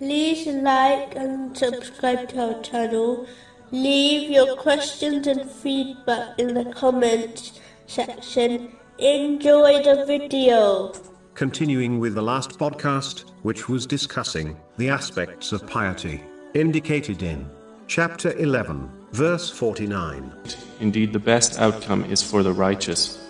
like and subscribe to our channel. Leave your questions and feedback in the comments section. Enjoy the video. Continuing with the last podcast, which was discussing the aspects of piety, indicated in chapter 11, verse 49. Indeed, the best outcome is for the righteous.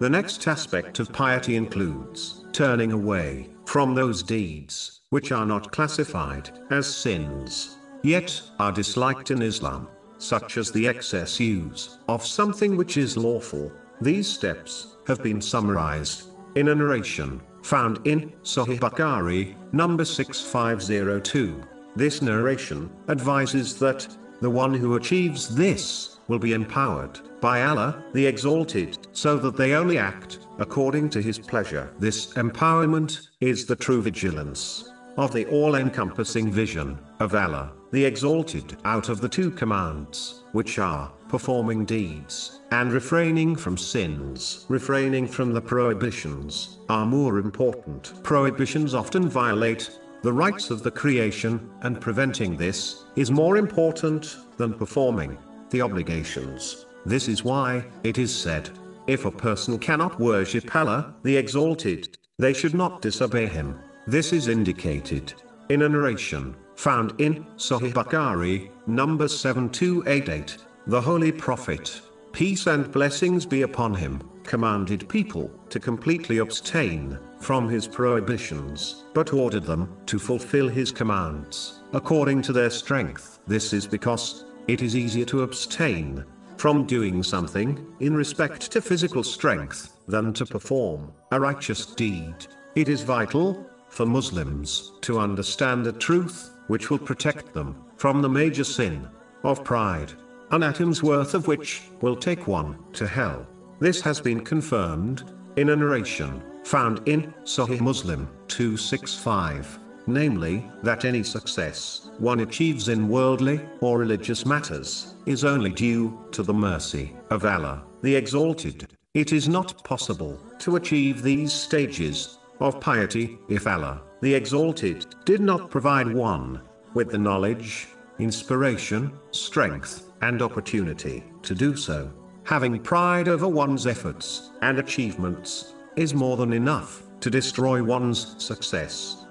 The next aspect of piety includes turning away from those deeds which are not classified as sins, yet are disliked in Islam, such as the excess use of something which is lawful. These steps have been summarized in a narration found in Sahih Bukhari, number 6502. This narration advises that the one who achieves this will be empowered by Allah, the Exalted, so that they only act according to His pleasure. This empowerment is the true vigilance of the all-encompassing vision of Allah, the Exalted, out of the two commands, which are performing deeds and refraining from sins. Refraining from the prohibitions are more important. Prohibitions often violate the rights of the creation, and preventing this is more important than performing the obligations. This is why it is said, if a person cannot worship Allah, the Exalted, they should not disobey him. This is indicated in a narration found in Sahih Bukhari, number 7288. The Holy Prophet, peace and blessings be upon him, commanded people to completely abstain from his prohibitions, but ordered them to fulfill his commands according to their strength. This is because it is easier to abstain from doing something in respect to physical strength than to perform a righteous deed. It is vital for Muslims to understand the truth which will protect them from the major sin of pride, an atom's worth of which will take one to hell. This has been confirmed in a narration found in Sahih Muslim 265 namely, that any success one achieves in worldly or religious matters is only due to the mercy of Allah, the Exalted. It is not possible to achieve these stages of piety if Allah, the Exalted, did not provide one with the knowledge, inspiration, strength, and opportunity to do so. Having pride over one's efforts and achievements is more than enough to destroy one's success.